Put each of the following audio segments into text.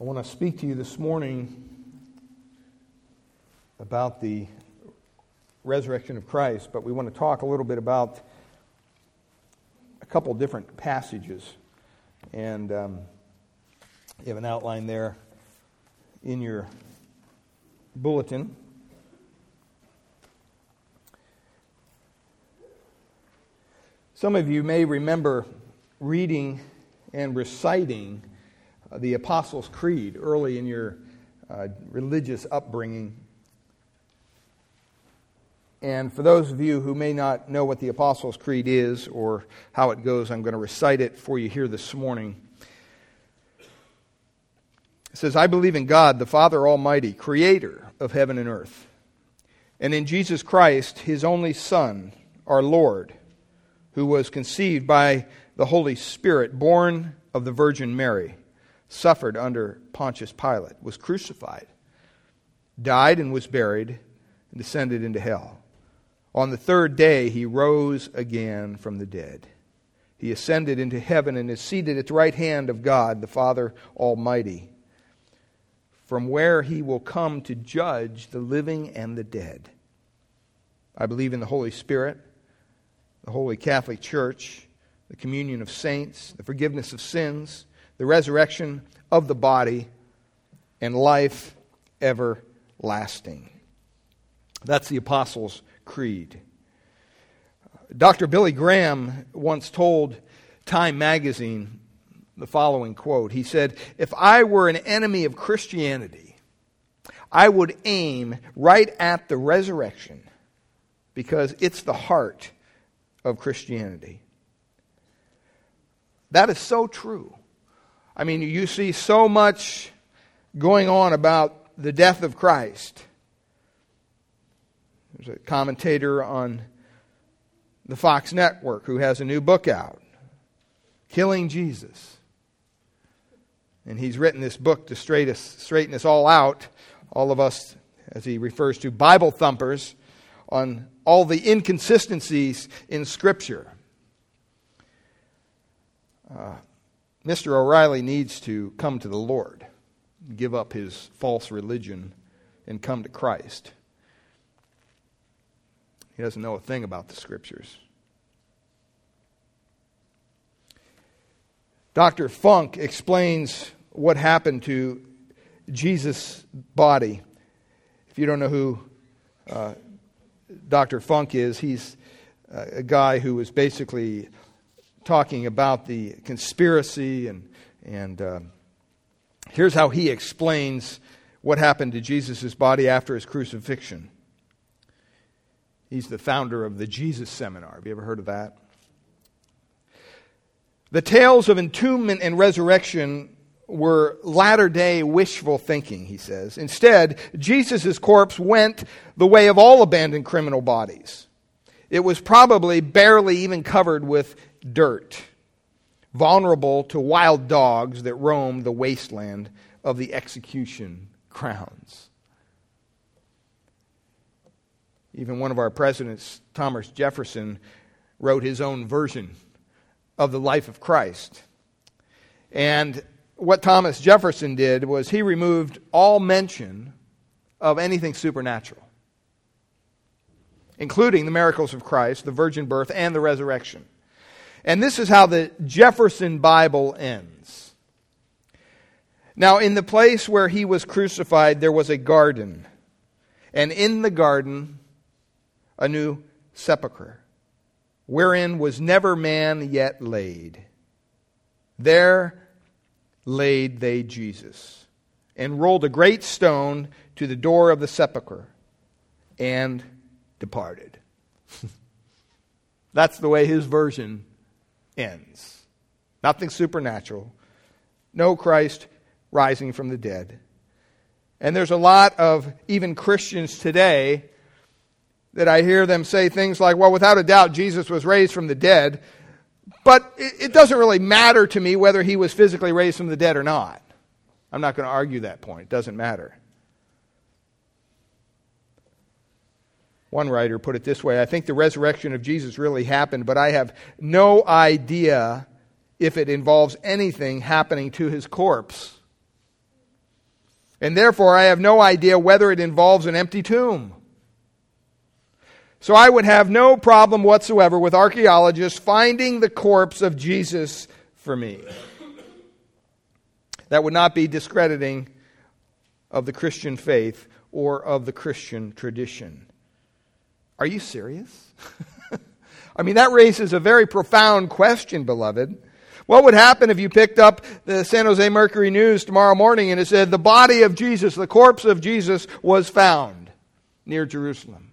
I want to speak to you this morning about the resurrection of Christ, but we want to talk a little bit about a couple different passages. And um, you have an outline there in your bulletin. Some of you may remember reading and reciting the Apostles' Creed early in your uh, religious upbringing. And for those of you who may not know what the Apostles' Creed is or how it goes, I'm going to recite it for you here this morning. It says, I believe in God, the Father Almighty, creator of heaven and earth, and in Jesus Christ, his only Son, our Lord, who was conceived by the Holy Spirit, born of the Virgin Mary suffered under Pontius Pilate, was crucified, died and was buried, and descended into hell. On the third day, he rose again from the dead. He ascended into heaven and is seated at the right hand of God, the Father Almighty, from where he will come to judge the living and the dead. I believe in the Holy Spirit, the Holy Catholic Church, the communion of saints, the forgiveness of sins the resurrection of the body, and life everlasting. That's the Apostles' Creed. Dr. Billy Graham once told Time magazine the following quote. He said, If I were an enemy of Christianity, I would aim right at the resurrection because it's the heart of Christianity. That is so true. I mean, you see so much going on about the death of Christ. There's a commentator on the Fox Network who has a new book out, Killing Jesus. And he's written this book to straighten us, straighten us all out, all of us, as he refers to Bible thumpers, on all the inconsistencies in Scripture. Uh, Mr. O'Reilly needs to come to the Lord, give up his false religion, and come to Christ. He doesn't know a thing about the Scriptures. Dr. Funk explains what happened to Jesus' body. If you don't know who uh, Dr. Funk is, he's a guy who was basically talking about the conspiracy, and, and uh, here's how he explains what happened to Jesus' body after his crucifixion. He's the founder of the Jesus Seminar. Have you ever heard of that? The tales of entombment and resurrection were latter day wishful thinking, he says. Instead, Jesus' corpse went the way of all abandoned criminal bodies. It was probably barely even covered with dirt, vulnerable to wild dogs that roam the wasteland of the execution grounds. Even one of our presidents, Thomas Jefferson, wrote his own version of the life of Christ. And what Thomas Jefferson did was he removed all mention of anything supernatural, including the miracles of Christ, the virgin birth, and the resurrection. And this is how the Jefferson Bible ends. Now, in the place where he was crucified, there was a garden. And in the garden, a new sepulchre, wherein was never man yet laid. There laid they Jesus, and rolled a great stone to the door of the sepulchre, and departed. That's the way his version ends. Nothing supernatural. No Christ rising from the dead. And there's a lot of even Christians today that I hear them say things like, well, without a doubt, Jesus was raised from the dead, but it, doesn't really matter to me whether he was physically raised from the dead or not. I'm not going to argue that point. It doesn't matter. One writer put it this way I think the resurrection of Jesus really happened, but I have no idea if it involves anything happening to his corpse. And therefore, I have no idea whether it involves an empty tomb. So I would have no problem whatsoever with archaeologists finding the corpse of Jesus for me. That would not be discrediting of the Christian faith or of the Christian tradition. Are you serious? I mean, that raises a very profound question, beloved. What would happen if you picked up the San Jose Mercury News tomorrow morning and it said, The body of Jesus, the corpse of Jesus, was found near Jerusalem?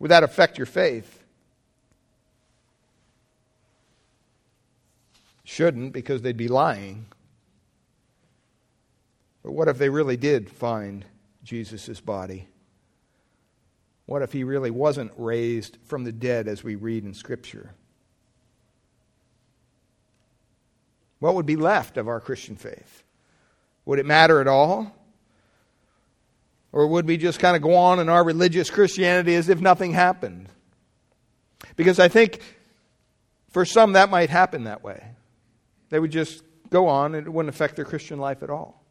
Would that affect your faith? Shouldn't, because they'd be lying. But what if they really did find Jesus' body? What if he really wasn't raised from the dead as we read in Scripture? What would be left of our Christian faith? Would it matter at all? Or would we just kind of go on in our religious Christianity as if nothing happened? Because I think for some that might happen that way. They would just go on and it wouldn't affect their Christian life at all.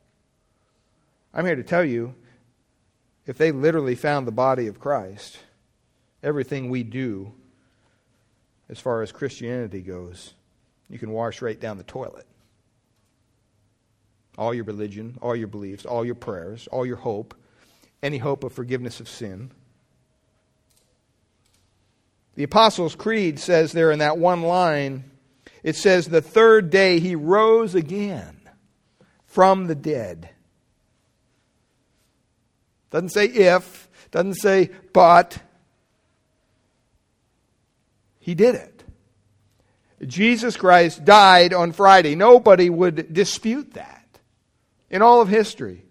I'm here to tell you if they literally found the body of Christ, everything we do as far as Christianity goes, you can wash right down the toilet. All your religion, all your beliefs, all your prayers, all your hope, any hope of forgiveness of sin. The Apostles' Creed says there in that one line, it says, The third day he rose again from the dead. Doesn't say if, doesn't say but. He did it. Jesus Christ died on Friday. Nobody would dispute that in all of history.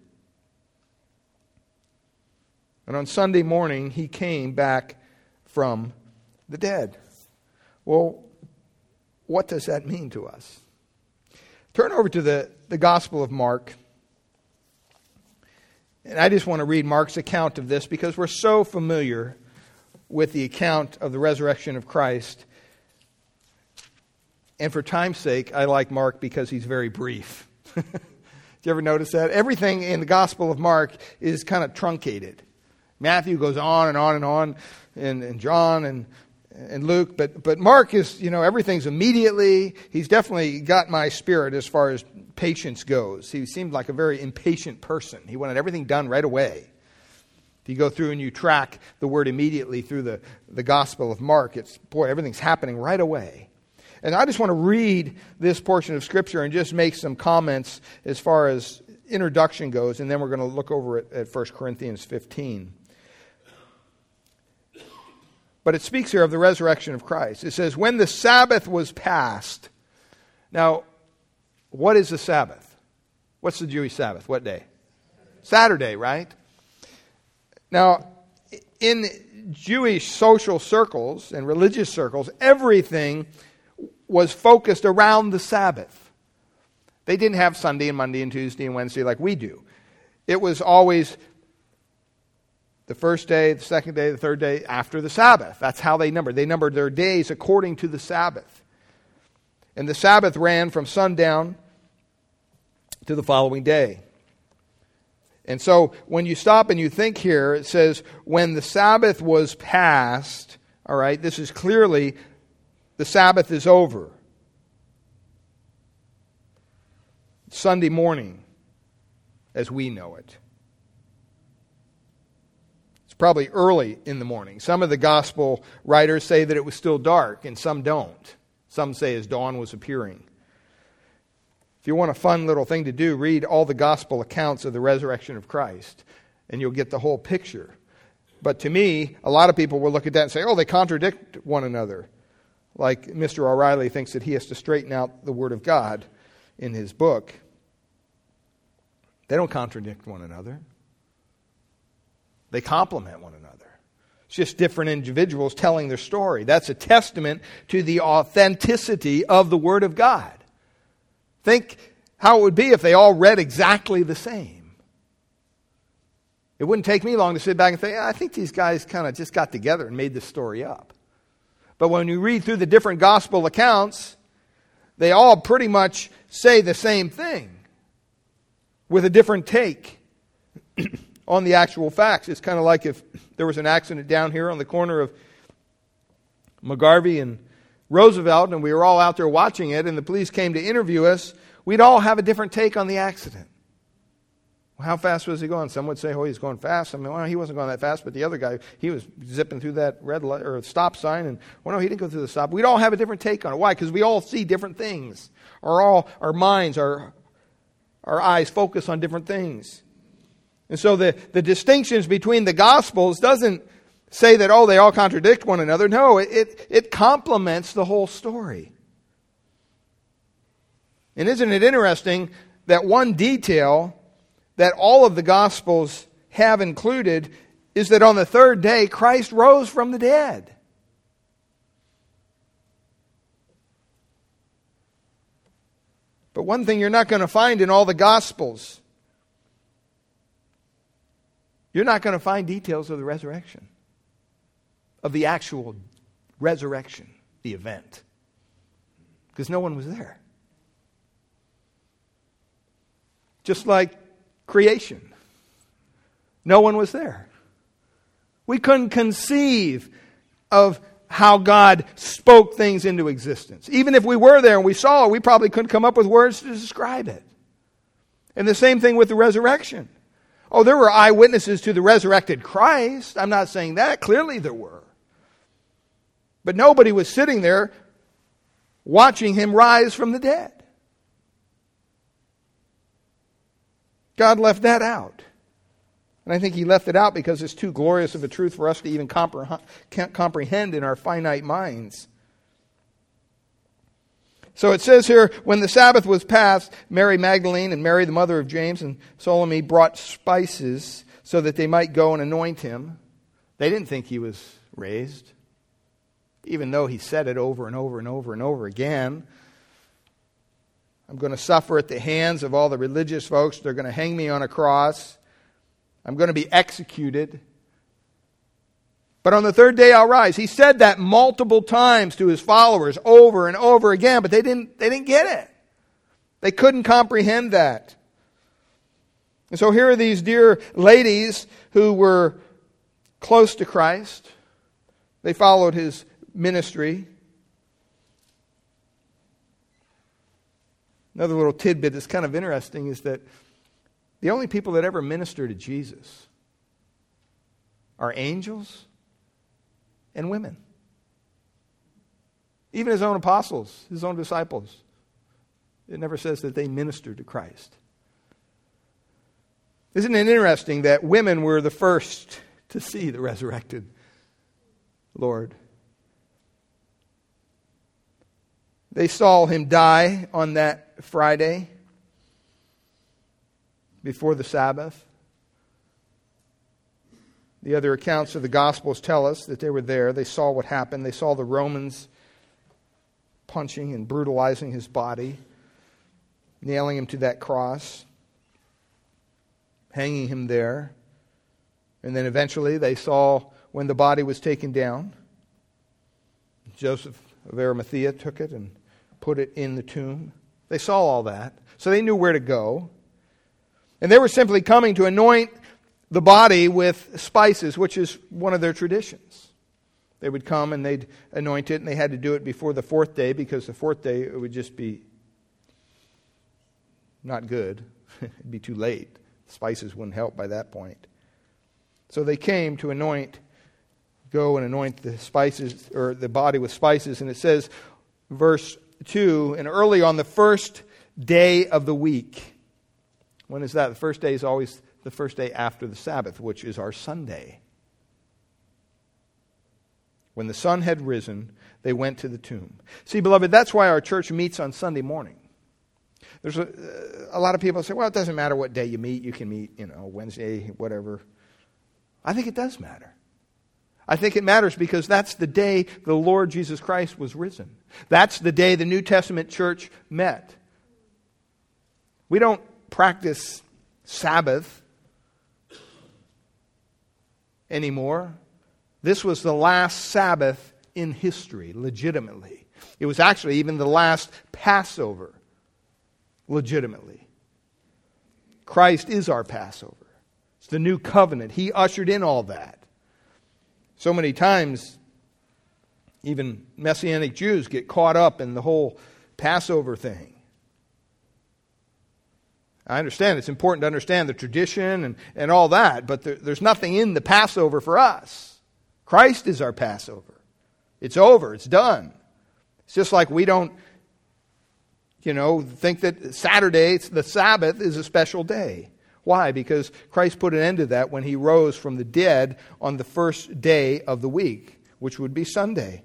And on Sunday morning, he came back from the dead. Well, what does that mean to us? Turn over to the, the Gospel of Mark. And I just want to read Mark's account of this because we're so familiar with the account of the resurrection of Christ. And for time's sake, I like Mark because he's very brief. Did you ever notice that? Everything in the Gospel of Mark is kind of truncated. Matthew goes on and on and on, and, and John and and Luke, but, but Mark is, you know, everything's immediately. He's definitely got my spirit as far as patience goes. He seemed like a very impatient person. He wanted everything done right away. If you go through and you track the word immediately through the, the Gospel of Mark, it's, boy, everything's happening right away. And I just want to read this portion of Scripture and just make some comments as far as introduction goes, and then we're going to look over at, at 1 Corinthians 15. But it speaks here of the resurrection of Christ. It says, when the Sabbath was passed. Now, what is the Sabbath? What's the Jewish Sabbath? What day? Saturday, right? Now, in Jewish social circles and religious circles, everything was focused around the Sabbath. They didn't have Sunday and Monday and Tuesday and Wednesday like we do. It was always the first day, the second day, the third day after the Sabbath. That's how they numbered. They numbered their days according to the Sabbath. And the Sabbath ran from sundown to the following day. And so when you stop and you think here, it says, when the Sabbath was passed, all right, this is clearly the Sabbath is over. Sunday morning, as we know it. It's probably early in the morning. Some of the gospel writers say that it was still dark, and some don't. Some say as dawn was appearing. If you want a fun little thing to do, read all the gospel accounts of the resurrection of Christ, and you'll get the whole picture. But to me, a lot of people will look at that and say, oh, they contradict one another. Like Mr. O'Reilly thinks that he has to straighten out the Word of God in his book. They don't contradict one another. They complement one another. It's just different individuals telling their story. That's a testament to the authenticity of the Word of God. Think how it would be if they all read exactly the same. It wouldn't take me long to sit back and think, I think these guys kind of just got together and made this story up. But when you read through the different gospel accounts, they all pretty much say the same thing. with a different take on the actual facts. It's kind of like if there was an accident down here on the corner of McGarvey and Roosevelt, and we were all out there watching it, and the police came to interview us, we'd all have a different take on the accident. Well, how fast was he going? Some would say, oh, he's going fast. I mean, well, he wasn't going that fast, but the other guy, he was zipping through that red light or stop sign, and well, no, he didn't go through the stop. We'd all have a different take on it. Why? Because we all see different things. Our all our minds, our our eyes focus on different things. And so the, the distinctions between the Gospels doesn't say that, oh, they all contradict one another. No, it, it, it complements the whole story. And isn't it interesting that one detail that all of the Gospels have included is that on the third day, Christ rose from the dead. But one thing you're not going to find in all the Gospels you're not going to find details of the resurrection, of the actual resurrection, the event, because no one was there. Just like creation, no one was there. We couldn't conceive of how God spoke things into existence. Even if we were there and we saw it, we probably couldn't come up with words to describe it. And the same thing with the resurrection. Oh, there were eyewitnesses to the resurrected Christ. I'm not saying that. Clearly there were. But nobody was sitting there watching him rise from the dead. God left that out. And I think he left it out because it's too glorious of a truth for us to even comprehend in our finite minds. So it says here, when the Sabbath was passed, Mary Magdalene and Mary, the mother of James, and Salome brought spices so that they might go and anoint him. They didn't think he was raised, even though he said it over and over and over and over again. I'm going to suffer at the hands of all the religious folks. They're going to hang me on a cross. I'm going to be executed. But on the third day I'll rise. He said that multiple times to his followers over and over again, but they didn't, they didn't get it. They couldn't comprehend that. And so here are these dear ladies who were close to Christ. They followed his ministry. Another little tidbit that's kind of interesting is that the only people that ever minister to Jesus are angels and women. Even his own apostles, his own disciples. It never says that they ministered to Christ. Isn't it interesting that women were the first to see the resurrected Lord? They saw him die on that Friday before the Sabbath. The other accounts of the Gospels tell us that they were there. They saw what happened. They saw the Romans punching and brutalizing his body, nailing him to that cross, hanging him there. And then eventually they saw when the body was taken down. Joseph of Arimathea took it and put it in the tomb. They saw all that. So they knew where to go. And they were simply coming to anoint the body with spices, which is one of their traditions. They would come and they'd anoint it, and they had to do it before the fourth day because the fourth day it would just be not good. It'd be too late. Spices wouldn't help by that point. So they came to anoint, go and anoint the spices, or the body with spices. And it says, verse 2, and early on the first day of the week. When is that? The first day is always the first day after the Sabbath, which is our Sunday. When the sun had risen, they went to the tomb. See, beloved, that's why our church meets on Sunday morning. There's a, a lot of people say, well, it doesn't matter what day you meet. You can meet, you know, Wednesday, whatever. I think it does matter. I think it matters because that's the day the Lord Jesus Christ was risen. That's the day the New Testament church met. We don't practice Sabbath anymore. This was the last Sabbath in history, legitimately. It was actually even the last Passover, legitimately. Christ is our Passover. It's the new covenant. He ushered in all that. So many times, even Messianic Jews get caught up in the whole Passover thing. I understand it's important to understand the tradition and, and all that, but there, there's nothing in the Passover for us. Christ is our Passover. It's over, it's done. It's just like we don't, you know, think that Saturday, the Sabbath, is a special day. Why? Because Christ put an end to that when he rose from the dead on the first day of the week, which would be Sunday.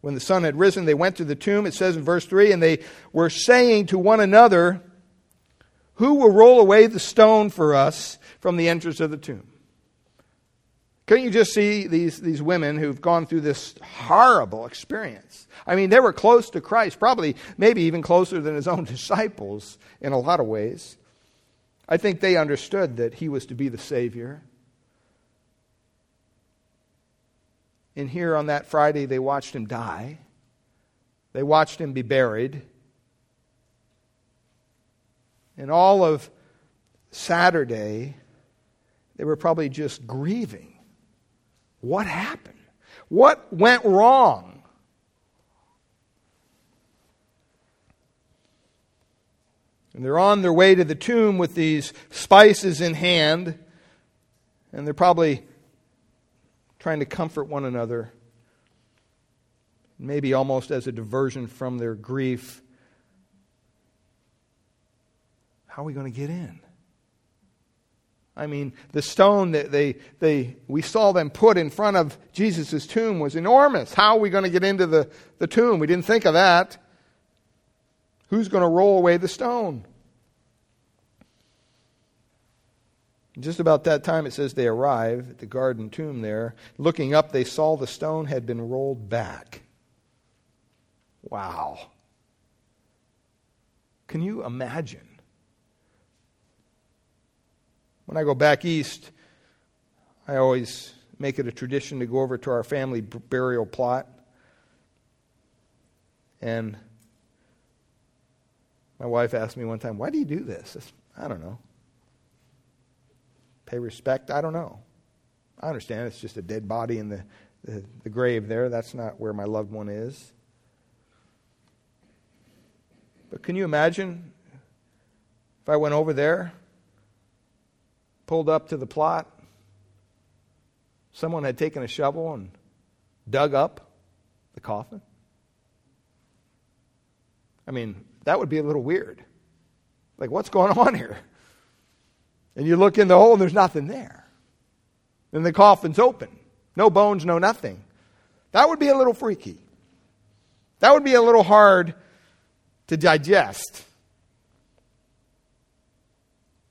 When the sun had risen, they went to the tomb, it says in verse 3, and they were saying to one another, who will roll away the stone for us from the entrance of the tomb? Can't you just see these, these women who've gone through this horrible experience? I mean, they were close to Christ, probably maybe even closer than his own disciples in a lot of ways. I think they understood that he was to be the Savior. And here on that Friday, they watched him die, they watched him be buried. And all of Saturday, they were probably just grieving. What happened? What went wrong? And they're on their way to the tomb with these spices in hand, and they're probably trying to comfort one another, maybe almost as a diversion from their grief. How are we going to get in? I mean, the stone that they, they, we saw them put in front of Jesus' tomb was enormous. How are we going to get into the, the tomb? We didn't think of that. Who's going to roll away the stone? Just about that time, it says they arrive at the garden tomb there. Looking up, they saw the stone had been rolled back. Wow. Can you imagine? When I go back east, I always make it a tradition to go over to our family burial plot. And my wife asked me one time, Why do you do this? I don't know. Pay respect? I don't know. I understand it's just a dead body in the, the, the grave there. That's not where my loved one is. But can you imagine if I went over there pulled up to the plot. Someone had taken a shovel and dug up the coffin. I mean, that would be a little weird. Like, what's going on here? And you look in the hole and there's nothing there. And the coffin's open. No bones, no nothing. That would be a little freaky. That would be a little hard to digest.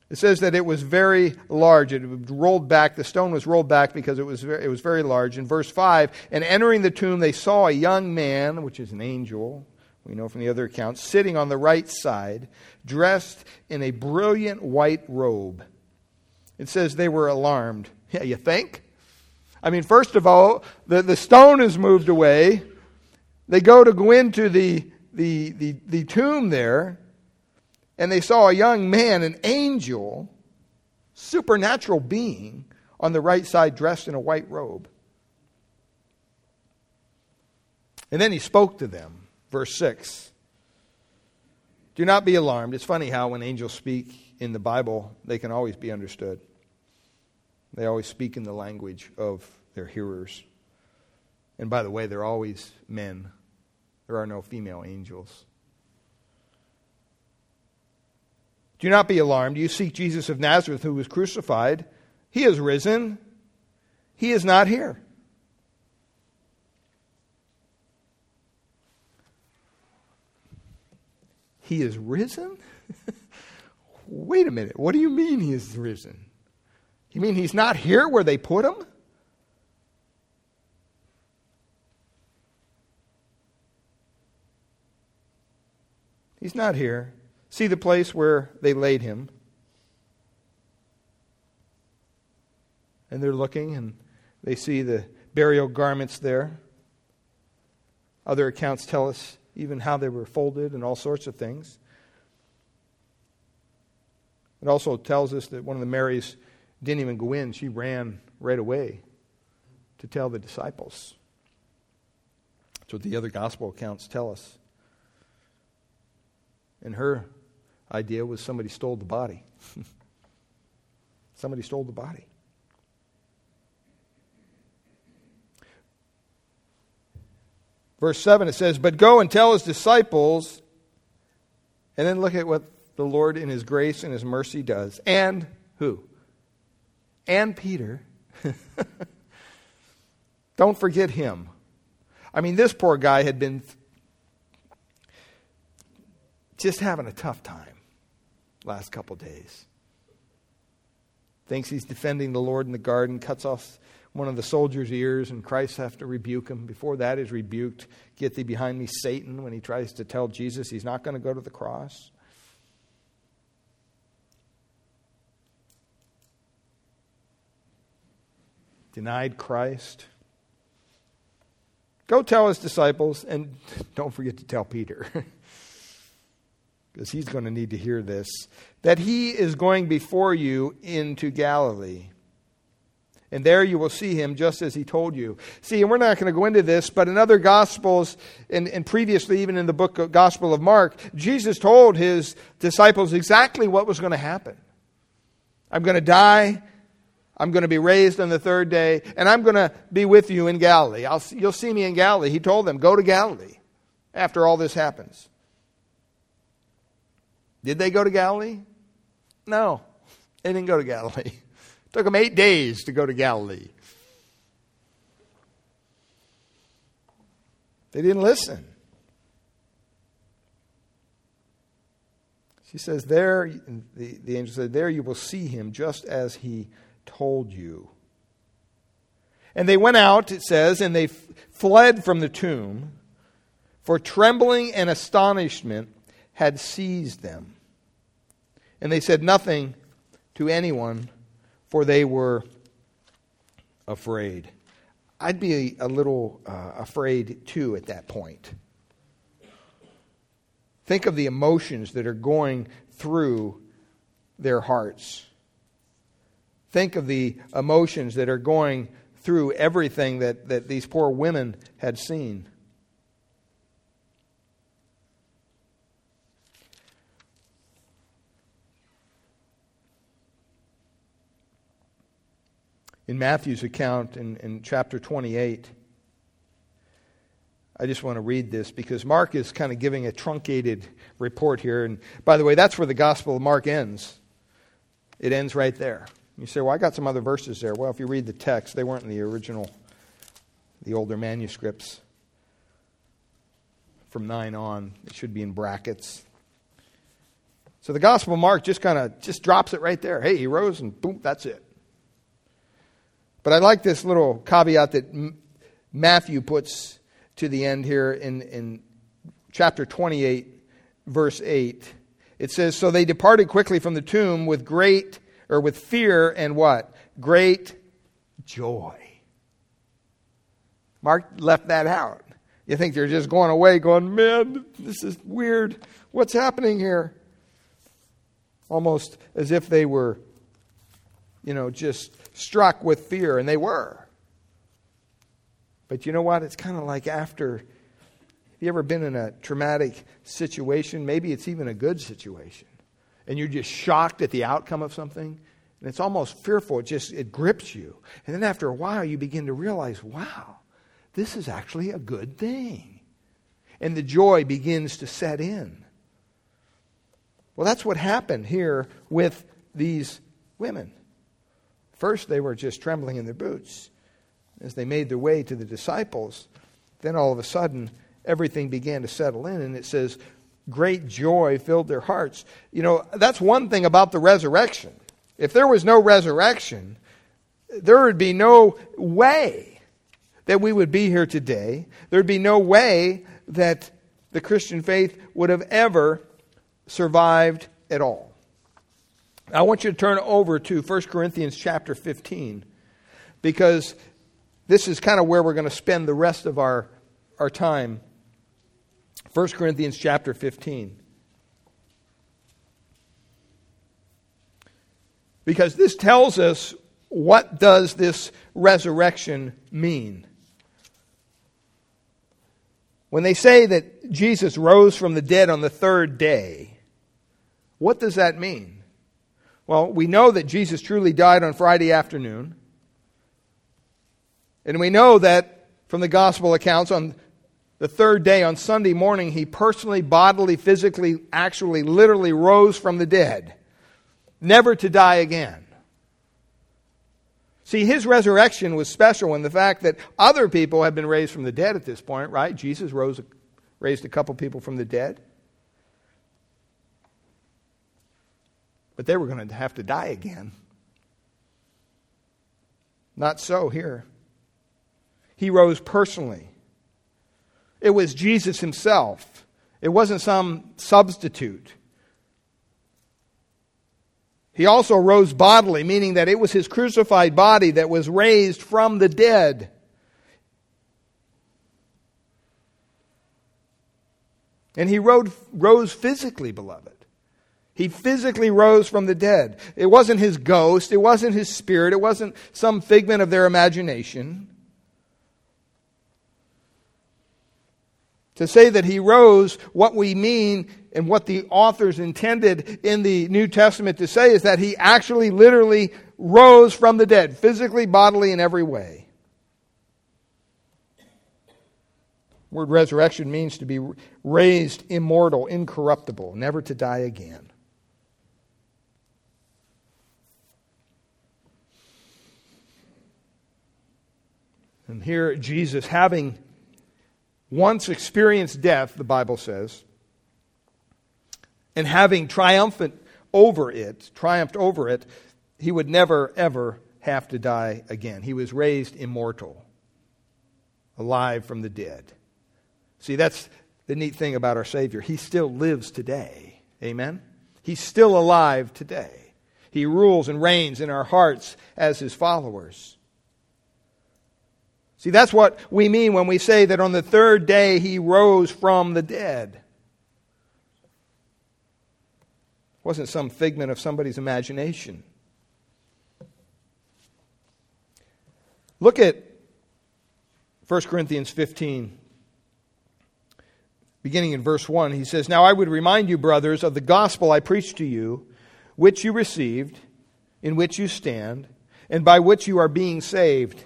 It says that it was very large. It rolled back. The stone was rolled back because it was very, it was very large. In verse 5, and entering the tomb, they saw a young man, which is an angel, we know from the other accounts, sitting on the right side, dressed in a brilliant white robe. It says they were alarmed. Yeah, you think? I mean, first of all, the, the stone is moved away. They go to go into the, the, the, the tomb there and they saw a young man, an angel, supernatural being, on the right side dressed in a white robe. And then he spoke to them. Verse 6. Do not be alarmed. It's funny how when angels speak in the Bible, they can always be understood. They always speak in the language of their hearers. And by the way, they're always men, there are no female angels. Do not be alarmed. You seek Jesus of Nazareth who was crucified. He is risen. He is not here. He is risen? Wait a minute. What do you mean he is risen? You mean he's not here where they put him? He's not here. See the place where they laid him. And they're looking and they see the burial garments there. Other accounts tell us even how they were folded and all sorts of things. It also tells us that one of the Marys didn't even go in, she ran right away to tell the disciples. That's what the other gospel accounts tell us. And her idea was somebody stole the body. somebody stole the body. Verse 7, it says, But go and tell his disciples, and then look at what the Lord in his grace and his mercy does. And who? And Peter. Don't forget him. I mean, this poor guy had been just having a tough time last couple days. Thinks he's defending the Lord in the garden, cuts off one of the soldiers' ears, and Christ has to rebuke him. Before that is rebuked, Get thee behind me, Satan, when he tries to tell Jesus he's not going to go to the cross. Denied Christ. Go tell his disciples, and don't forget to tell Peter, because he's going to need to hear this, that he is going before you into Galilee. And there you will see him just as he told you. See, and we're not going to go into this, but in other Gospels, and, and previously even in the book of Gospel of Mark, Jesus told his disciples exactly what was going to happen. I'm going to die. I'm going to be raised on the third day, and I'm going to be with you in Galilee. I'll, you'll see me in Galilee. He told them, Go to Galilee after all this happens. Did they go to Galilee? No, they didn't go to Galilee. It Took them eight days to go to Galilee. They didn't listen. She says, There, the, the angel said, There you will see him just as he told you. And they went out, it says, and they f- fled from the tomb, for trembling and astonishment had seized them. And they said nothing to anyone for they were afraid. I'd be a little uh, afraid too at that point. Think of the emotions that are going through their hearts. Think of the emotions that are going through everything that, that these poor women had seen. In Matthew's account in, in chapter 28. I just want to read this because Mark is kind of giving a truncated report here. And by the way, that's where the Gospel of Mark ends. It ends right there. You say, well, I got some other verses there. Well, if you read the text, they weren't in the original, the older manuscripts. From 9 on, it should be in brackets. So the Gospel of Mark just kind of just drops it right there. Hey, he rose and boom, that's it. But I like this little caveat that Matthew puts to the end here in, in chapter 28, verse 8. It says, So they departed quickly from the tomb with great, or with fear and what? Great joy. Mark left that out. You think they're just going away, going, man, this is weird. What's happening here? Almost as if they were, you know, just struck with fear, and they were. But you know what? It's kind of like after. Have you ever been in a traumatic situation? Maybe it's even a good situation. And you're just shocked at the outcome of something. And it's almost fearful. It just it grips you. And then after a while you begin to realize, wow, this is actually a good thing. And the joy begins to set in. Well, that's what happened here with these women. First, they were just trembling in their boots. As they made their way to the disciples, then all of a sudden, everything began to settle in, and it says, great joy filled their hearts. You know, that's one thing about the resurrection. If there was no resurrection, there would be no way that we would be here today. There would be no way that the Christian faith would have ever survived at all. I want you to turn over to 1 Corinthians chapter 15 because this is kind of where we're going to spend the rest of our, our time. 1 Corinthians chapter 15. Because this tells us what does this resurrection mean? When they say that Jesus rose from the dead on the third day, what does that mean? Well, we know that Jesus truly died on Friday afternoon. And we know that from the gospel accounts on the third day, on Sunday morning, he personally, bodily, physically, actually, literally rose from the dead, never to die again. See, his resurrection was special in the fact that other people have been raised from the dead at this point, right? Jesus rose, raised a couple people from the dead. But they were going to have to die again. Not so here. He rose personally. It was Jesus himself, it wasn't some substitute. He also rose bodily, meaning that it was his crucified body that was raised from the dead. And he rose physically, beloved. He physically rose from the dead. It wasn't his ghost, it wasn't his spirit, it wasn't some figment of their imagination. To say that he rose, what we mean and what the authors intended in the New Testament to say is that he actually literally rose from the dead, physically, bodily, in every way. Word resurrection means to be raised immortal, incorruptible, never to die again. And here, Jesus, having once experienced death, the Bible says, and having triumphant over it, triumphed over it, he would never, ever have to die again. He was raised immortal, alive from the dead. See, that's the neat thing about our Savior. He still lives today. Amen? He's still alive today. He rules and reigns in our hearts as his followers. See, that's what we mean when we say that on the third day he rose from the dead. It wasn't some figment of somebody's imagination. Look at 1 Corinthians 15, beginning in verse 1. He says, Now I would remind you, brothers, of the gospel I preached to you, which you received, in which you stand, and by which you are being saved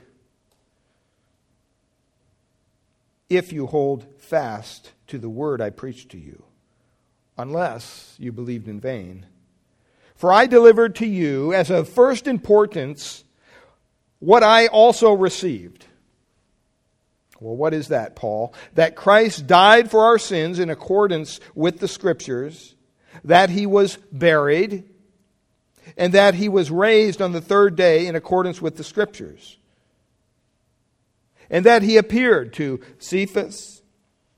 if you hold fast to the word I preached to you, unless you believed in vain. For I delivered to you as of first importance what I also received. Well, what is that, Paul? That Christ died for our sins in accordance with the Scriptures, that he was buried, and that he was raised on the third day in accordance with the Scriptures and that he appeared to Cephas,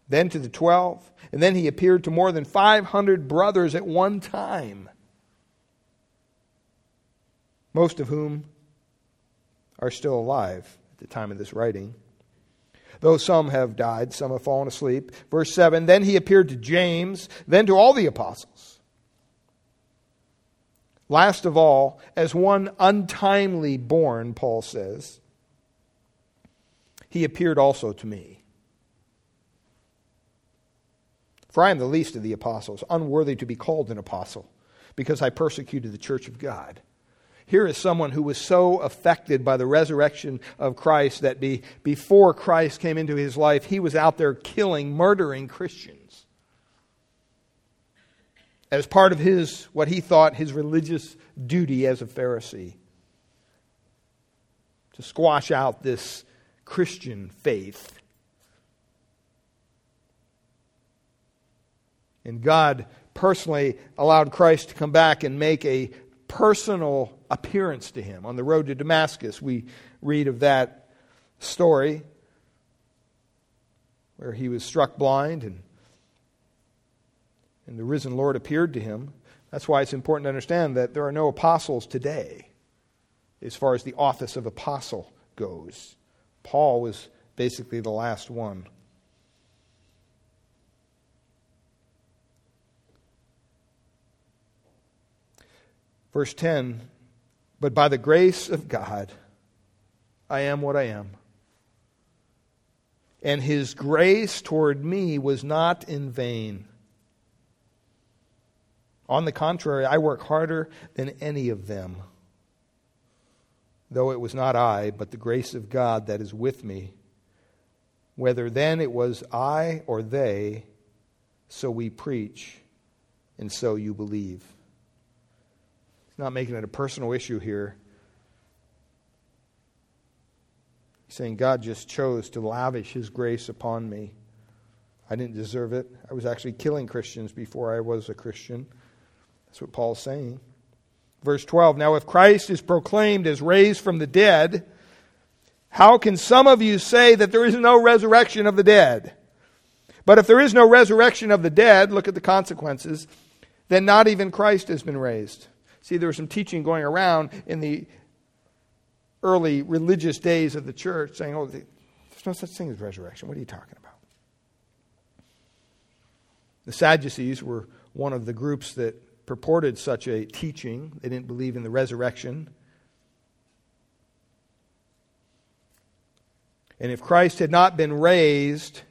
then to the twelve, and then he appeared to more than 500 brothers at one time, most of whom are still alive at the time of this writing. Though some have died, some have fallen asleep. Verse 7 Then he appeared to James, then to all the apostles. Last of all, as one untimely born, Paul says, he appeared also to me. For I am the least of the apostles, unworthy to be called an apostle, because I persecuted the church of God. Here is someone who was so affected by the resurrection of Christ that be, before Christ came into his life, he was out there killing, murdering Christians. As part of his, what he thought his religious duty as a Pharisee. To squash out this Christian faith. And God personally allowed Christ to come back and make a personal appearance to him. On the road to Damascus, we read of that story where he was struck blind and, and the risen Lord appeared to him. That's why it's important to understand that there are no apostles today as far as the office of apostle goes. Paul was basically the last one. Verse 10 But by the grace of God, I am what I am. And his grace toward me was not in vain. On the contrary, I work harder than any of them. Though it was not I, but the grace of God that is with me. Whether then it was I or they, so we preach, and so you believe. He's not making it a personal issue here. He's saying God just chose to lavish his grace upon me. I didn't deserve it. I was actually killing Christians before I was a Christian. That's what Paul's saying. Verse 12 Now, if Christ is proclaimed as raised from the dead, how can some of you say that there is no resurrection of the dead? But if there is no resurrection of the dead, look at the consequences, then not even Christ has been raised. See, there was some teaching going around in the early religious days of the church saying, oh, there's no such thing as resurrection. What are you talking about? The Sadducees were one of the groups that purported such a teaching. They didn't believe in the resurrection. And if Christ had not been raised,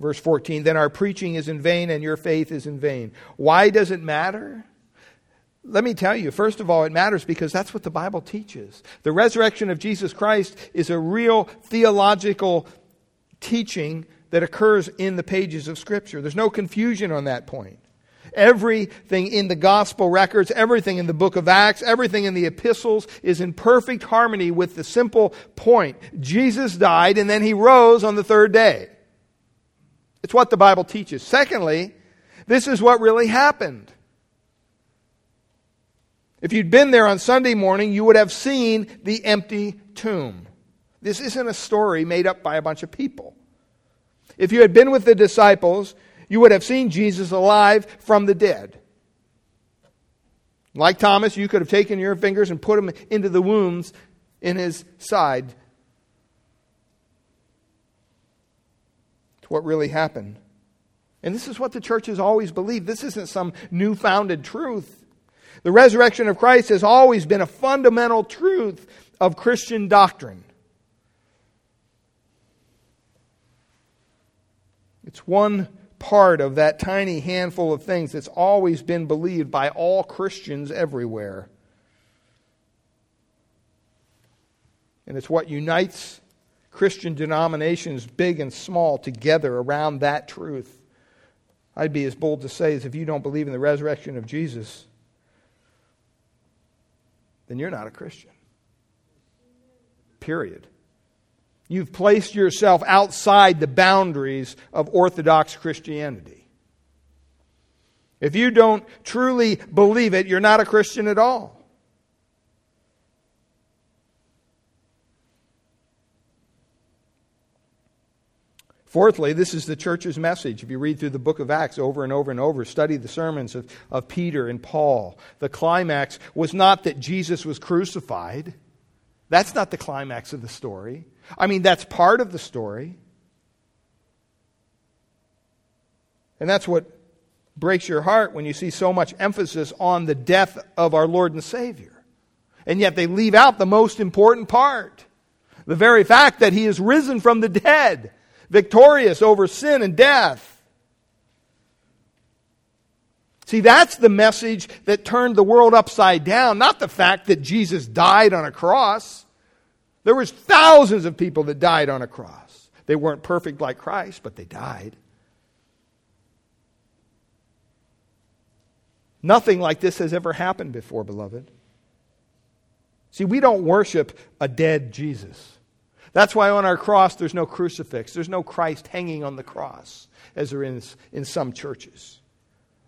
verse 14, then our preaching is in vain and your faith is in vain. Why does it matter? Let me tell you, first of all, it matters because that's what the Bible teaches. The resurrection of Jesus Christ is a real theological teaching that occurs in the pages of Scripture. There's no confusion on that point. Everything in the gospel records, everything in the book of Acts, everything in the epistles is in perfect harmony with the simple point Jesus died and then he rose on the third day. It's what the Bible teaches. Secondly, this is what really happened. If you'd been there on Sunday morning, you would have seen the empty tomb. This isn't a story made up by a bunch of people. If you had been with the disciples, you would have seen Jesus alive from the dead. Like Thomas, you could have taken your fingers and put them into the wounds in his side. It's what really happened. And this is what the church has always believed. This isn't some newfounded truth. The resurrection of Christ has always been a fundamental truth of Christian doctrine. It's one part of that tiny handful of things that's always been believed by all Christians everywhere. And it's what unites Christian denominations, big and small, together around that truth. I'd be as bold to say as if you don't believe in the resurrection of Jesus, then you're not a Christian. Period. You've placed yourself outside the boundaries of Orthodox Christianity. If you don't truly believe it, you're not a Christian at all. Fourthly, this is the church's message. If you read through the book of Acts over and over and over, study the sermons of, of Peter and Paul, the climax was not that Jesus was crucified. That's not the climax of the story. I mean, that's part of the story. And that's what breaks your heart when you see so much emphasis on the death of our Lord and Savior. And yet they leave out the most important part the very fact that He is risen from the dead victorious over sin and death. See, that's the message that turned the world upside down, not the fact that Jesus died on a cross. There was thousands of people that died on a cross. They weren't perfect like Christ, but they died. Nothing like this has ever happened before, beloved. See, we don't worship a dead Jesus. That's why on our cross there's no crucifix, there's no Christ hanging on the cross, as there is in some churches.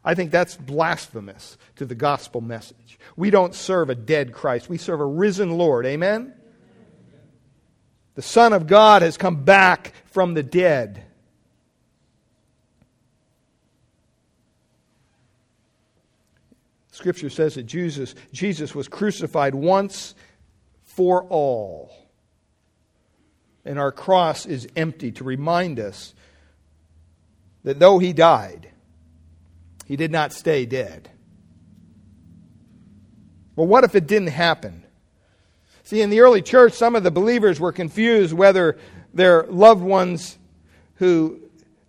I think that's blasphemous to the gospel message. We don't serve a dead Christ, we serve a risen Lord. Amen? The Son of God has come back from the dead. Scripture says that Jesus, Jesus was crucified once for all and our cross is empty to remind us that though he died, he did not stay dead. Well, what if it didn't happen? See, in the early church, some of the believers were confused whether their loved ones who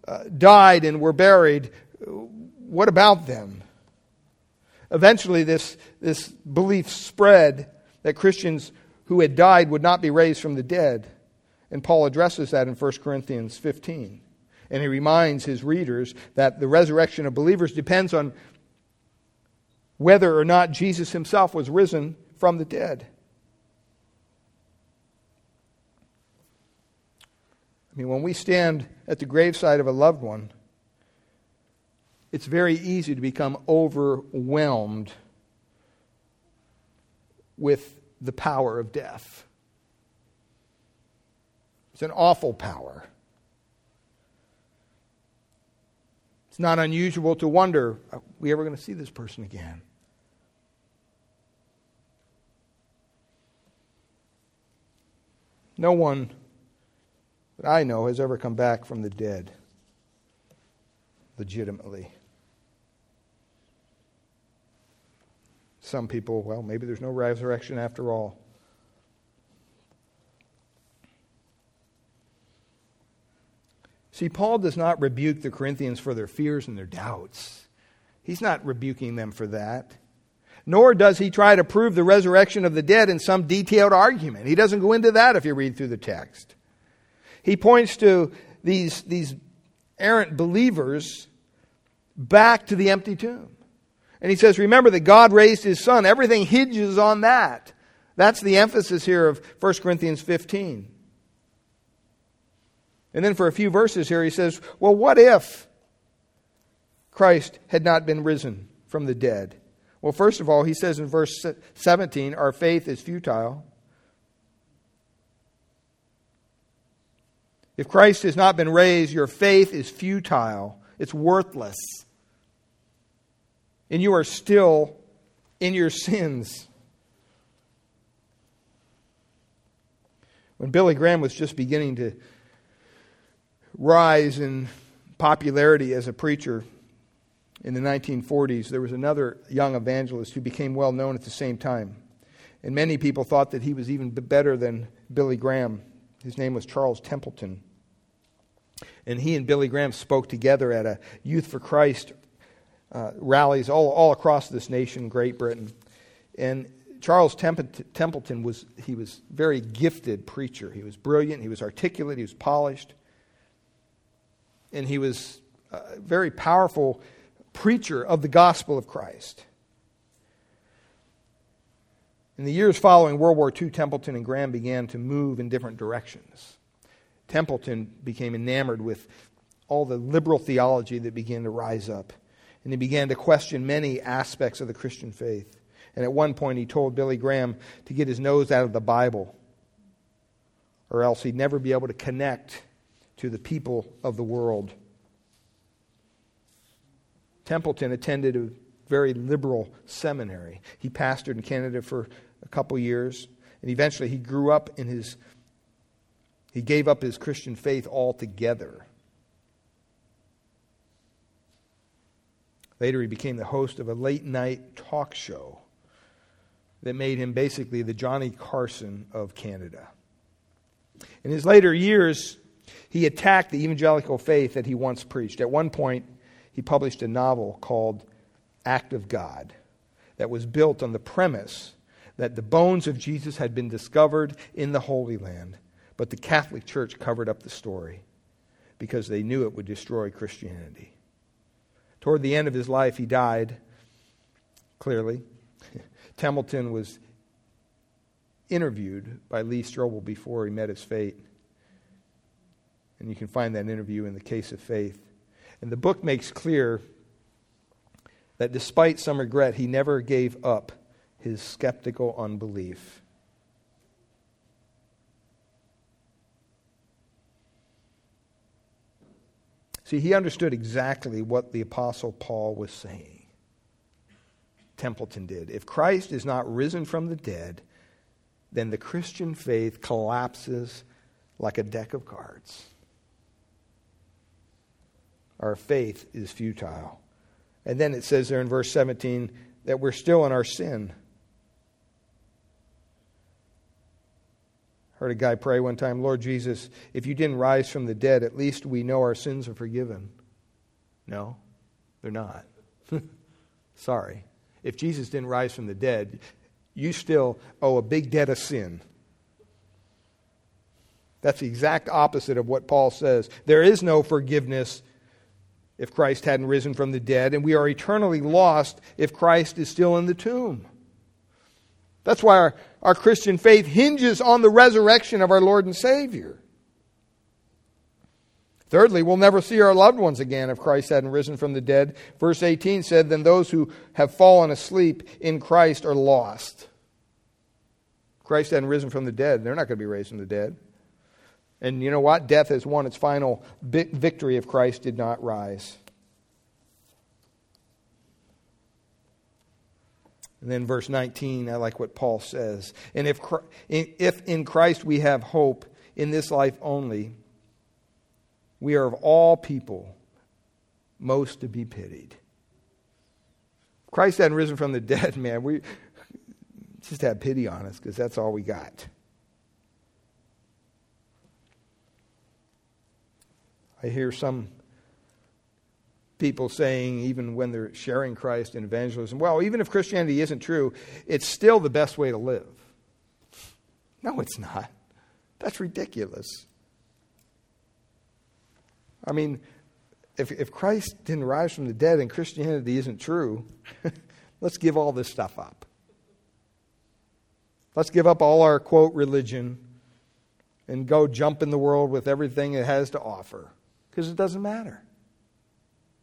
uh, died and were buried, what about them? Eventually, this, this belief spread that Christians who had died would not be raised from the dead. And Paul addresses that in 1 Corinthians 15. And he reminds his readers that the resurrection of believers depends on whether or not Jesus himself was risen from the dead. I mean, when we stand at the graveside of a loved one, it's very easy to become overwhelmed with the power of death. It's an awful power. It's not unusual to wonder are we ever going to see this person again? No one that I know has ever come back from the dead legitimately. Some people, well, maybe there's no resurrection after all. See, Paul does not rebuke the Corinthians for their fears and their doubts. He's not rebuking them for that. Nor does he try to prove the resurrection of the dead in some detailed argument. He doesn't go into that if you read through the text. He points to these, these errant believers back to the empty tomb. And he says, Remember that God raised his son. Everything hinges on that. That's the emphasis here of 1 Corinthians 15. And then for a few verses here, he says, Well, what if Christ had not been risen from the dead? Well, first of all, he says in verse 17, Our faith is futile. If Christ has not been raised, your faith is futile, it's worthless and you are still in your sins. When Billy Graham was just beginning to rise in popularity as a preacher in the 1940s, there was another young evangelist who became well known at the same time. And many people thought that he was even better than Billy Graham. His name was Charles Templeton. And he and Billy Graham spoke together at a Youth for Christ uh, rallies all, all across this nation, Great Britain. And Charles Templeton was he was very gifted preacher. He was brilliant. He was articulate. He was polished, and he was a very powerful preacher of the gospel of Christ. In the years following World War II, Templeton and Graham began to move in different directions. Templeton became enamored with all the liberal theology that began to rise up and he began to question many aspects of the Christian faith. And at one point, he told Billy Graham to get his nose out of the Bible, or else he'd never be able to connect to the people of the world. Templeton attended a very liberal seminary. He pastored in Canada for a couple years, and eventually he grew up in his, he gave up his Christian faith altogether Later, he became the host of a late night talk show that made him basically the Johnny Carson of Canada. In his later years, he attacked the evangelical faith that he once preached. At one point, he published a novel called Act of God that was built on the premise that the bones of Jesus had been discovered in the Holy Land, but the Catholic Church covered up the story because they knew it would destroy Christianity. Toward the end of his life, he died, clearly. Templeton was interviewed by Lee Strobel before he met his fate. And you can find that interview in the Case for Faith. And the book makes clear that despite some regret, he never gave up his skeptical unbelief. See, he understood exactly what the Apostle Paul was saying. Templeton did. If Christ is not risen from the dead, then the Christian faith collapses like a deck of cards. Our faith is futile. And then it says there in verse 17 that we're still in our sin. Heard a guy pray one time, Lord Jesus, if you didn't rise from the dead, at least we know our sins are forgiven. No, they're not. Sorry. If Jesus didn't rise from the dead, you still owe a big debt of sin. That's the exact opposite of what Paul says. There is no forgiveness if Christ hadn't risen from the dead, and we are eternally lost if Christ is still in the tomb. That's why our, our Christian faith hinges on the resurrection of our Lord and Savior. Thirdly, we'll never see our loved ones again if Christ hadn't risen from the dead. Verse 18 said, Then those who have fallen asleep in Christ are lost. Christ hadn't risen from the dead. They're not going to be raised from the dead. And you know what? Death has won its final victory if Christ did not rise. And then verse 19, I like what Paul says. And if, if in Christ we have hope in this life only, we are of all people most to be pitied. Christ hadn't risen from the dead, man. We just have pity on us because that's all we got. I hear some people saying, even when they're sharing Christ in evangelism, well, even if Christianity isn't true, it's still the best way to live. No, it's not. That's ridiculous. I mean, if, if Christ didn't rise from the dead and Christianity isn't true, let's give all this stuff up. Let's give up all our quote religion and go jump in the world with everything it has to offer because it doesn't matter.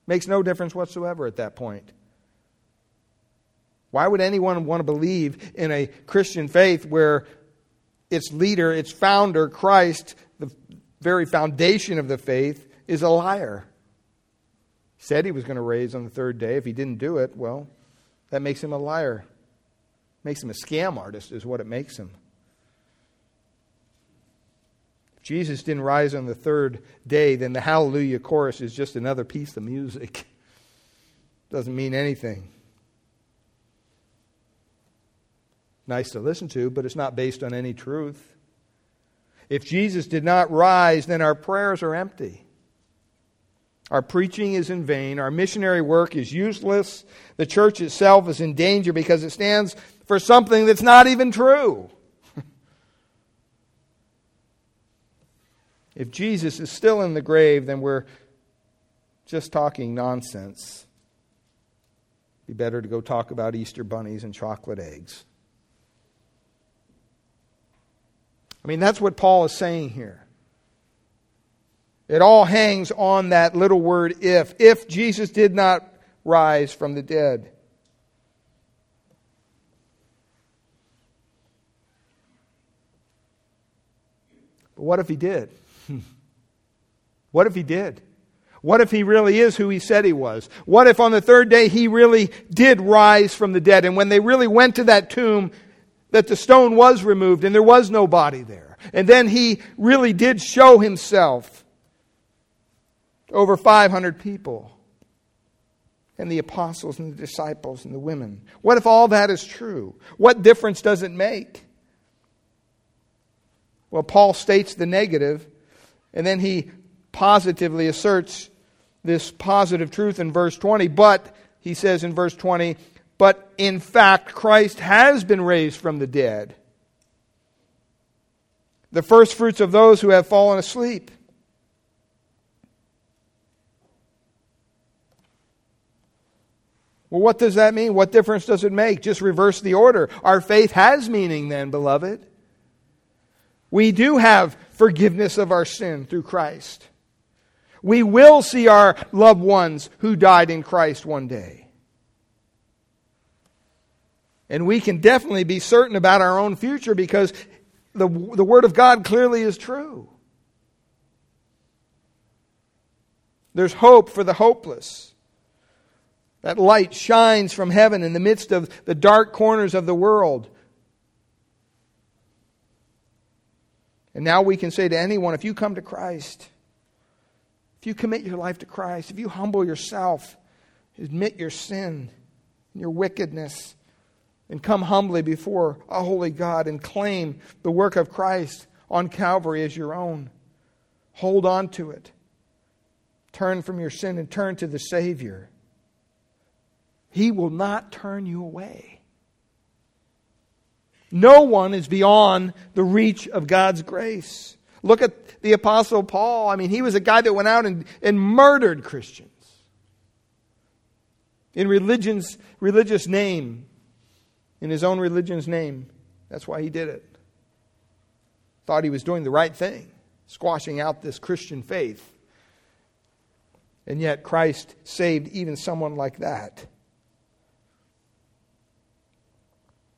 Makes no difference whatsoever at that point. Why would anyone want to believe in a Christian faith where its leader, its founder, Christ, the very foundation of the faith, is a liar? Said he was going to raise on the third day. If he didn't do it, well, that makes him a liar. Makes him a scam artist, is what it makes him. Jesus didn't rise on the third day, then the Hallelujah chorus is just another piece of music. Doesn't mean anything. Nice to listen to, but it's not based on any truth. If Jesus did not rise, then our prayers are empty. Our preaching is in vain. Our missionary work is useless. The church itself is in danger because it stands for something that's not even true. If Jesus is still in the grave, then we're just talking nonsense. Be better to go talk about Easter bunnies and chocolate eggs. I mean, that's what Paul is saying here. It all hangs on that little word if. If Jesus did not rise from the dead. But what if he did? What if he did? What if he really is who he said he was? What if on the third day he really did rise from the dead? And when they really went to that tomb, that the stone was removed and there was no body there. And then he really did show himself to over 500 people and the apostles and the disciples and the women. What if all that is true? What difference does it make? Well, Paul states the negative and then he positively asserts this positive truth in verse 20. But, he says in verse 20, but in fact, Christ has been raised from the dead. The first fruits of those who have fallen asleep. Well, what does that mean? What difference does it make? Just reverse the order. Our faith has meaning, then, beloved. We do have forgiveness of our sin through Christ. We will see our loved ones who died in Christ one day. And we can definitely be certain about our own future because the, the Word of God clearly is true. There's hope for the hopeless. That light shines from heaven in the midst of the dark corners of the world. And now we can say to anyone if you come to Christ, if you commit your life to Christ, if you humble yourself, admit your sin and your wickedness, and come humbly before a holy God and claim the work of Christ on Calvary as your own. Hold on to it. Turn from your sin and turn to the Savior. He will not turn you away. No one is beyond the reach of God's grace. Look at the Apostle Paul. I mean, he was a guy that went out and, and murdered Christians in religion's, religious name, in his own religion's name. That's why he did it. Thought he was doing the right thing, squashing out this Christian faith. And yet Christ saved even someone like that.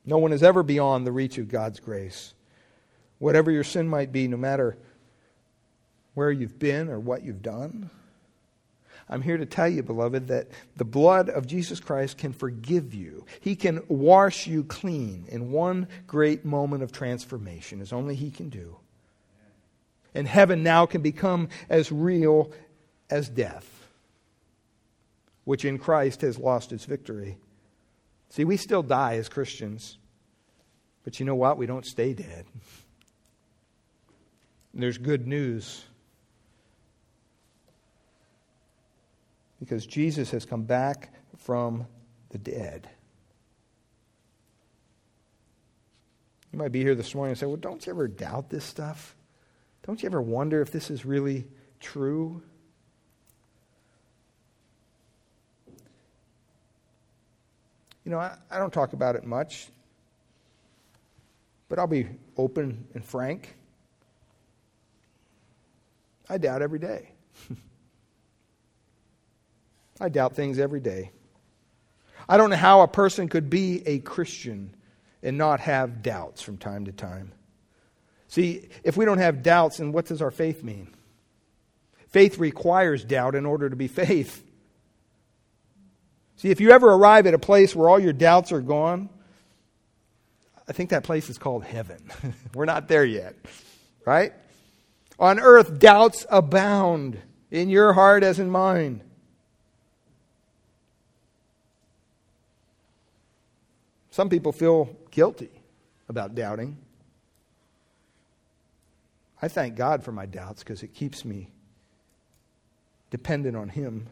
No one is ever beyond the reach of God's grace. Whatever your sin might be, no matter where you've been or what you've done, I'm here to tell you, beloved, that the blood of Jesus Christ can forgive you. He can wash you clean in one great moment of transformation, as only He can do. And heaven now can become as real as death, which in Christ has lost its victory. See, we still die as Christians, but you know what? We don't stay dead. There's good news because Jesus has come back from the dead. You might be here this morning and say, Well, don't you ever doubt this stuff? Don't you ever wonder if this is really true? You know, I, I don't talk about it much, but I'll be open and frank. I doubt every day. I doubt things every day. I don't know how a person could be a Christian and not have doubts from time to time. See, if we don't have doubts, then what does our faith mean? Faith requires doubt in order to be faith. See, if you ever arrive at a place where all your doubts are gone, I think that place is called heaven. We're not there yet, right? On earth, doubts abound in your heart as in mine. Some people feel guilty about doubting. I thank God for my doubts because it keeps me dependent on Him.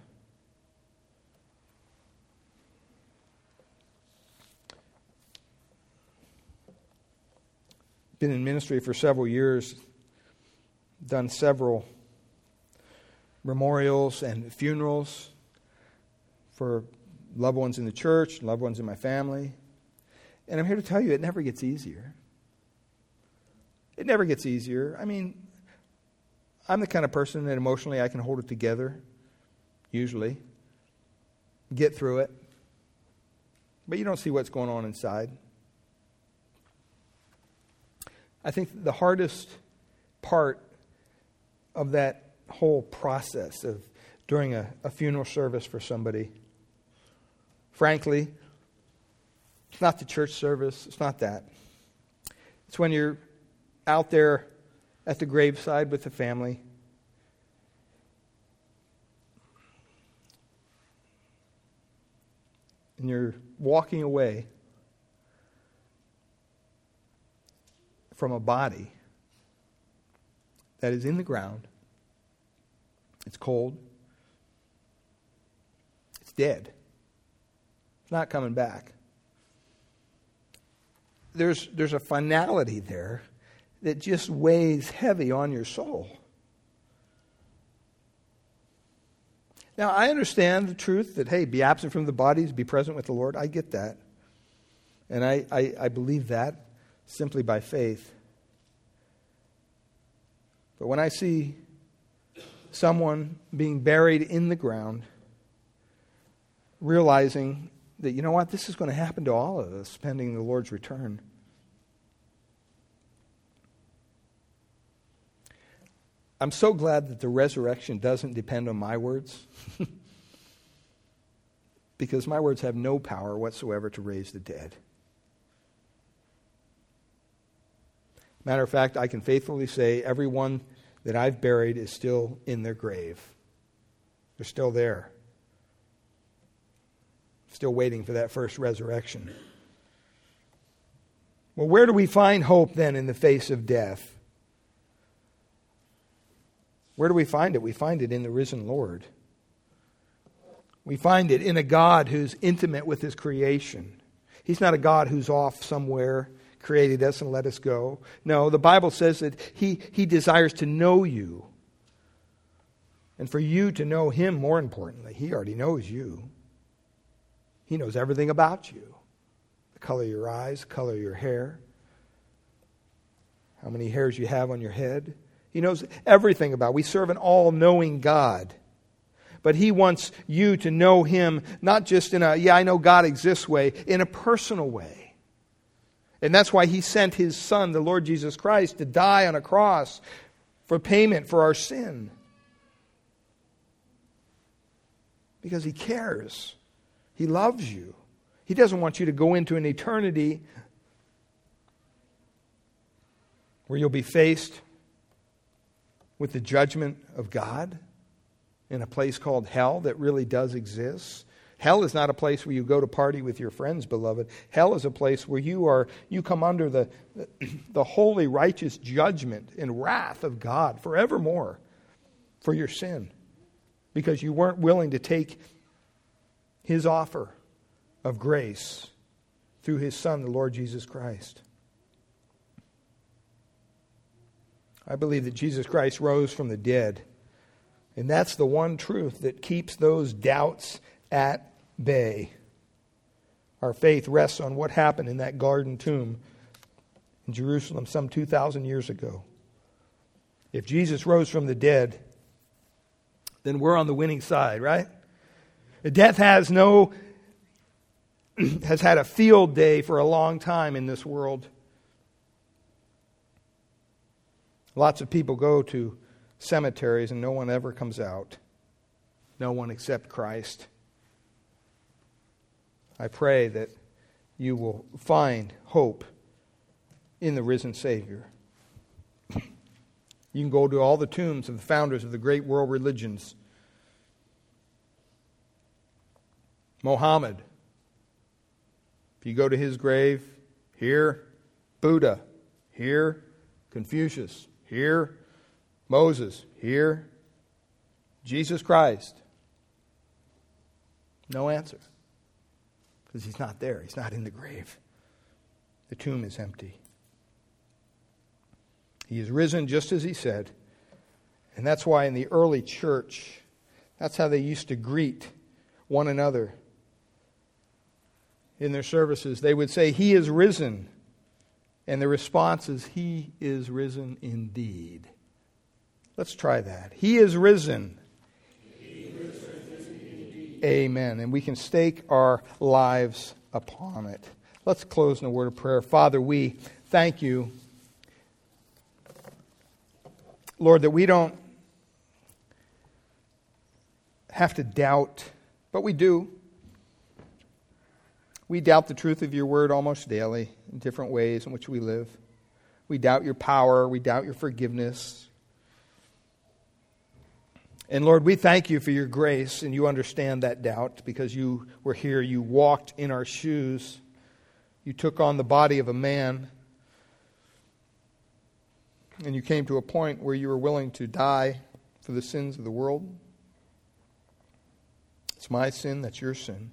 Been in ministry for several years, done several memorials and funerals for loved ones in the church, loved ones in my family. And I'm here to tell you, it never gets easier. It never gets easier. I mean, I'm the kind of person that emotionally I can hold it together, usually, get through it. But you don't see what's going on inside. I think the hardest part of that whole process of during a, a funeral service for somebody, frankly, it's not the church service, it's not that. It's when you're out there at the graveside with the family. And you're walking away from a body that is in the ground. It's cold. It's dead. It's not coming back there's, there's a finality there that just weighs heavy on your soul. Now, I understand the truth that, hey, be absent from the bodies, be present with the Lord. I get that. And I, I, I believe that simply by faith. But when I see someone being buried in the ground, realizing that, you know what, this is going to happen to all of us pending the Lord's return. I'm so glad that the resurrection doesn't depend on my words. because my words have no power whatsoever to raise the dead. Matter of fact, I can faithfully say everyone that I've buried is still in their grave. They're still there still waiting for that first resurrection. Well, where do we find hope then in the face of death? Where do we find it? We find it in the risen Lord. We find it in a God who's intimate with his creation. He's not a God who's off somewhere, created us and let us go. No, the Bible says that he, he desires to know you. And for you to know him, more importantly, he already knows you. He knows everything about you the color of your eyes, the color of your hair, how many hairs you have on your head. He knows everything about. We serve an all-knowing God. But he wants you to know him not just in a yeah, I know God exists way, in a personal way. And that's why he sent his son, the Lord Jesus Christ, to die on a cross for payment for our sin. Because he cares. He loves you. He doesn't want you to go into an eternity where you'll be faced with the judgment of God in a place called hell that really does exist. Hell is not a place where you go to party with your friends, beloved. Hell is a place where you are you come under the the holy righteous judgment and wrath of God forevermore for your sin because you weren't willing to take his offer of grace through his son the Lord Jesus Christ. I believe that Jesus Christ rose from the dead. And that's the one truth that keeps those doubts at bay. Our faith rests on what happened in that garden tomb in Jerusalem some 2,000 years ago. If Jesus rose from the dead, then we're on the winning side, right? Death has no has had a field day for a long time in this world. Lots of people go to cemeteries and no one ever comes out. No one except Christ. I pray that you will find hope in the risen Savior. You can go to all the tombs of the founders of the great world religions. Mohammed. If you go to his grave, here, Buddha. Here, Confucius. Here, Moses. Here, Jesus Christ. No answer. Because he's not there. He's not in the grave. The tomb is empty. He is risen just as he said. And that's why in the early church, that's how they used to greet one another in their services. They would say, He is risen. And the response is, He is risen indeed. Let's try that. He is risen. Amen. And we can stake our lives upon it. Let's close in a word of prayer. Father, we thank you, Lord, that we don't have to doubt, but we do. We doubt the truth of your word almost daily in different ways in which we live. We doubt your power. We doubt your forgiveness. And Lord, we thank you for your grace, and you understand that doubt because you were here. You walked in our shoes. You took on the body of a man. And you came to a point where you were willing to die for the sins of the world. It's my sin, that's your sin.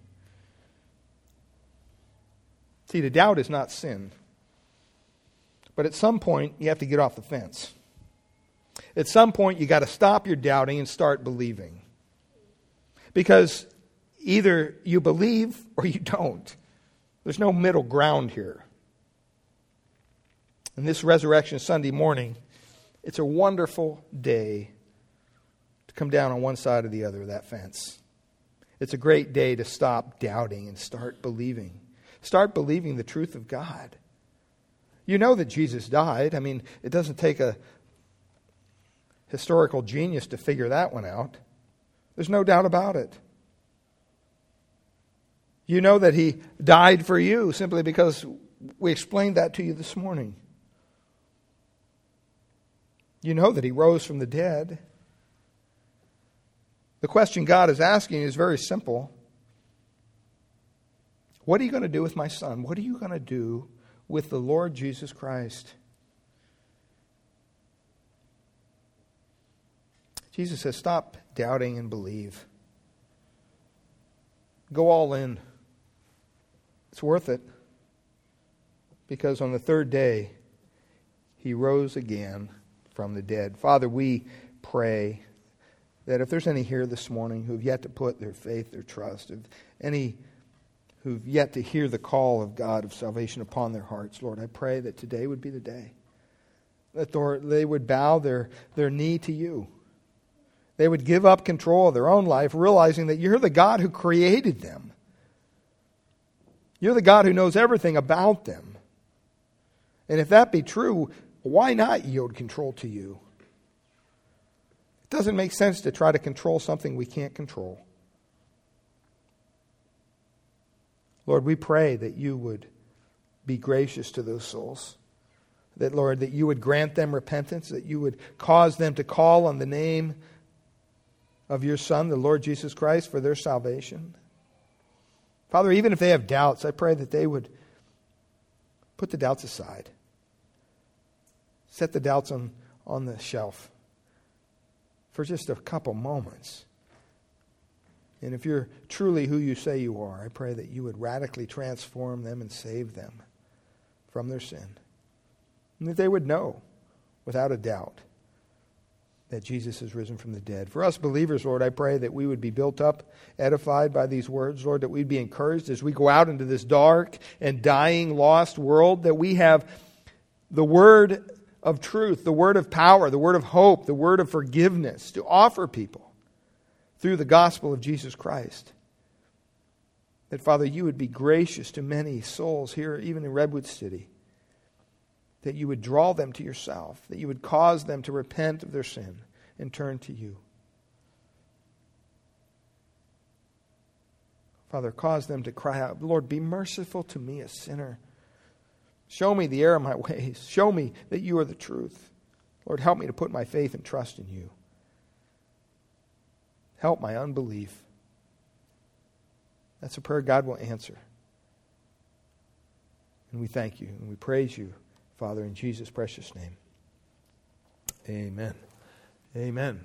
See, the doubt is not sin. But at some point, you have to get off the fence. At some point, you got to stop your doubting and start believing. Because either you believe or you don't. There's no middle ground here. And this Resurrection Sunday morning, it's a wonderful day to come down on one side or the other of that fence. It's a great day to stop doubting and start believing. Start believing the truth of God. You know that Jesus died. I mean, it doesn't take a historical genius to figure that one out. There's no doubt about it. You know that he died for you simply because we explained that to you this morning. You know that he rose from the dead. The question God is asking is very simple What are you going to do with my son? What are you going to do with the Lord Jesus Christ? Jesus says, stop doubting and believe. Go all in. It's worth it. Because on the third day, he rose again from the dead. Father, we pray that if there's any here this morning who've yet to put their faith, their trust, if any who've yet to hear the call of God of salvation upon their hearts, Lord, I pray that today would be the day. That they would bow their, their knee to you. They would give up control of their own life, realizing that you're the God who created them. You're the God who knows everything about them. And if that be true, why not yield control to you? It doesn't make sense to try to control something we can't control. Lord, we pray that you would be gracious to those souls. That, Lord, that you would grant them repentance, that you would cause them to call on the name of your Son, the Lord Jesus Christ, for their salvation. Father, even if they have doubts, I pray that they would put the doubts aside. Set the doubts on, on the shelf for just a couple moments. And if you're truly who you say you are, I pray that you would radically transform them and save them from their sin. And that they would know, without a doubt, that Jesus has risen from the dead. For us believers, Lord, I pray that we would be built up, edified by these words, Lord, that we'd be encouraged as we go out into this dark and dying, lost world, that we have the word of truth, the word of power, the word of hope, the word of forgiveness to offer people through the gospel of Jesus Christ. That, Father, you would be gracious to many souls here, even in Redwood City that you would draw them to yourself, that you would cause them to repent of their sin and turn to you. Father, cause them to cry out, Lord, be merciful to me, a sinner. Show me the error of my ways. Show me that you are the truth. Lord, help me to put my faith and trust in you. Help my unbelief. That's a prayer God will answer. And we thank you and we praise you. Father, in Jesus' precious name. Amen. Amen.